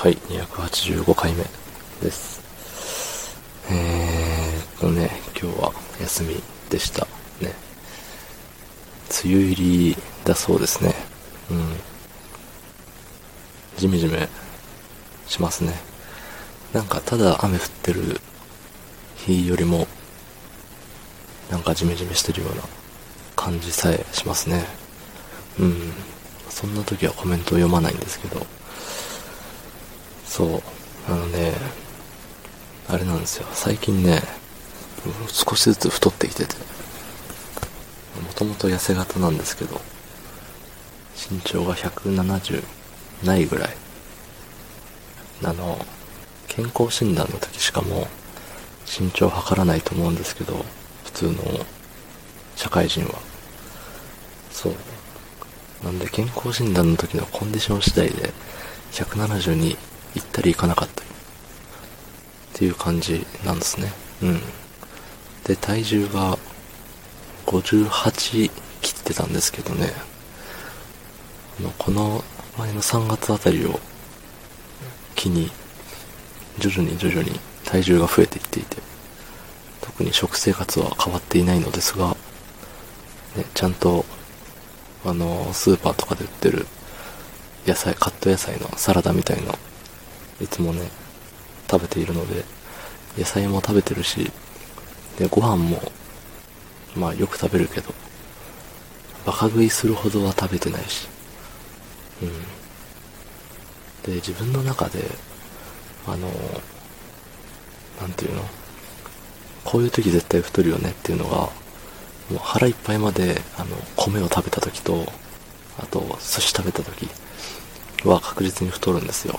はい、285回目です。えーっとね、今日は休みでした。ね。梅雨入りだそうですね。うん。ジメジメしますね。なんかただ雨降ってる日よりも、なんかジメジメしてるような感じさえしますね。うん。そんな時はコメントを読まないんですけど、そう、あのね、あれなんですよ。最近ね、少しずつ太ってきてて、もともと痩せ型なんですけど、身長が170ないぐらい。あの、健康診断の時しかも身長測らないと思うんですけど、普通の社会人は。そう。なんで健康診断の時のコンディション次第で170に行ったり行かなかったりっていう感じなんですね。うん。で、体重が58切ってたんですけどね、この前の3月あたりを機に徐々に徐々に体重が増えていっていて、特に食生活は変わっていないのですが、ね、ちゃんとあの、スーパーとかで売ってる野菜、カット野菜のサラダみたいの、いつもね、食べているので、野菜も食べてるし、で、ご飯も、まあよく食べるけど、バカ食いするほどは食べてないし、うん。で、自分の中で、あの、なんていうの？こういう時絶対太るよねっていうのが、もう腹いっぱいまで、あの、米を食べた時と、あと、寿司食べた時は確実に太るんですよ。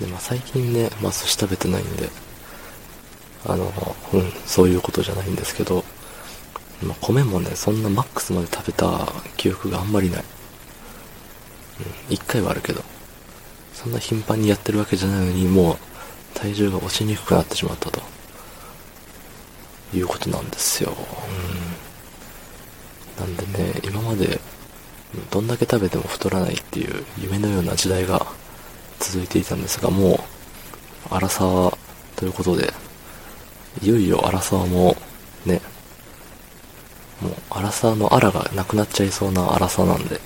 で、まあ最近ね、まあ寿司食べてないんで、あの、うん、そういうことじゃないんですけど、まあ米もね、そんなマックスまで食べた記憶があんまりない。うん、一回はあるけど、そんな頻繁にやってるわけじゃないのに、もう体重が落ちにくくなってしまったと。いうことなんですよ。うん。なんでね、今まで、どんだけ食べても太らないっていう夢のような時代が続いていたんですが、もう、荒沢ということで、いよいよ荒沢も、ね、もう荒沢の荒がなくなっちゃいそうな荒沢なんで、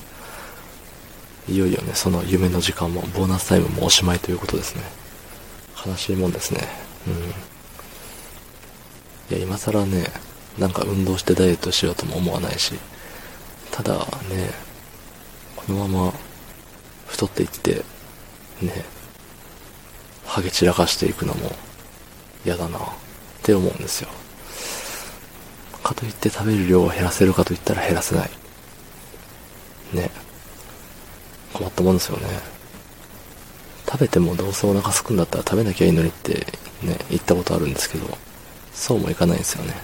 いよいよね、その夢の時間も、ボーナスタイムもおしまいということですね。悲しいもんですね。うん。いや、今更ね、なんか運動してダイエットしようとも思わないし、ただね、このまま太っていって、ね、ハゲ散らかしていくのも嫌だなって思うんですよ。かといって食べる量を減らせるかといったら減らせない。ね。困ったもんですよね。食べてもどうせお腹すくんだったら食べなきゃいいのにってね、言ったことあるんですけど、そうもいかないんですよね。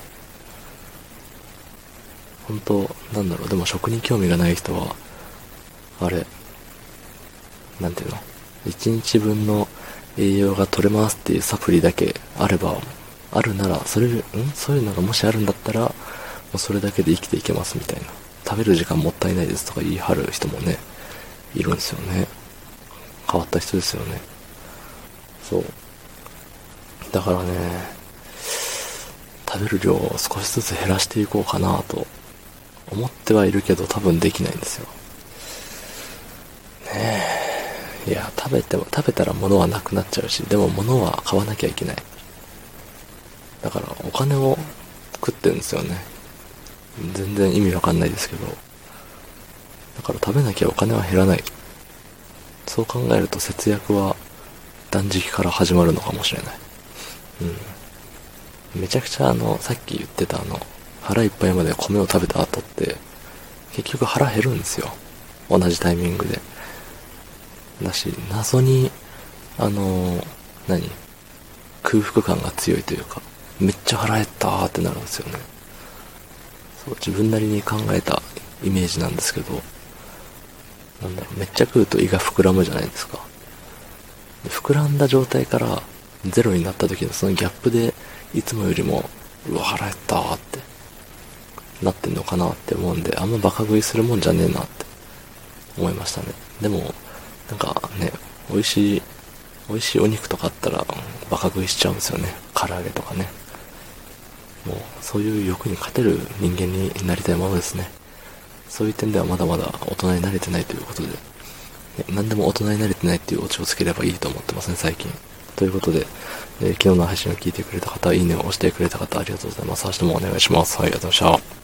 本当なんだろう、でも食に興味がない人は、あれ、なんていうの、1日分の栄養が取れますっていうサプリだけあれば、あるなら、それ、ん？そういうのがもしあるんだったら、もうそれだけで生きていけますみたいな。食べる時間もったいないですとか言い張る人もね、いるんですよね。変わった人ですよね。そう。だからね、食べる量を少しずつ減らしていこうかなと思ってはいるけど多分できないんですよ。ねえ。いや、食べても、食べたら物はなくなっちゃうし、でも物は買わなきゃいけない。だからお金を食ってるんですよね。全然意味わかんないですけど。だから食べなきゃお金は減らない。そう考えると節約は断食から始まるのかもしれない。うん。めちゃくちゃあの、さっき言ってたあの、腹いっぱいまで米を食べた後って、結局腹減るんですよ。同じタイミングで。だし、謎に、あの、何？空腹感が強いというか、めっちゃ腹減ったーってなるんですよね。そう、自分なりに考えたイメージなんですけど、なんだろう、めっちゃ食うと胃が膨らむじゃないですか。膨らんだ状態からゼロになった時のそのギャップで、いつもよりも、うわ、腹減ったーって、なってんのかなって思うんで、あんまバカ食いするもんじゃねえなって、思いましたね。でも、なんか、ね、美味しい、美味しいお肉とかあったら、バカ食いしちゃうんですよね。唐揚げとかね。もう、そういう欲に勝てる人間になりたいものですね。そういう点ではまだまだ大人になれてないということで、ね何でも大人になれてないっていうオチをつければいいと思ってますね、最近。ということで、えー、昨日の配信を聞いてくれた方、いいねを押してくれた方、ありがとうございます。明日もお願いします。はい、ありがとうございました。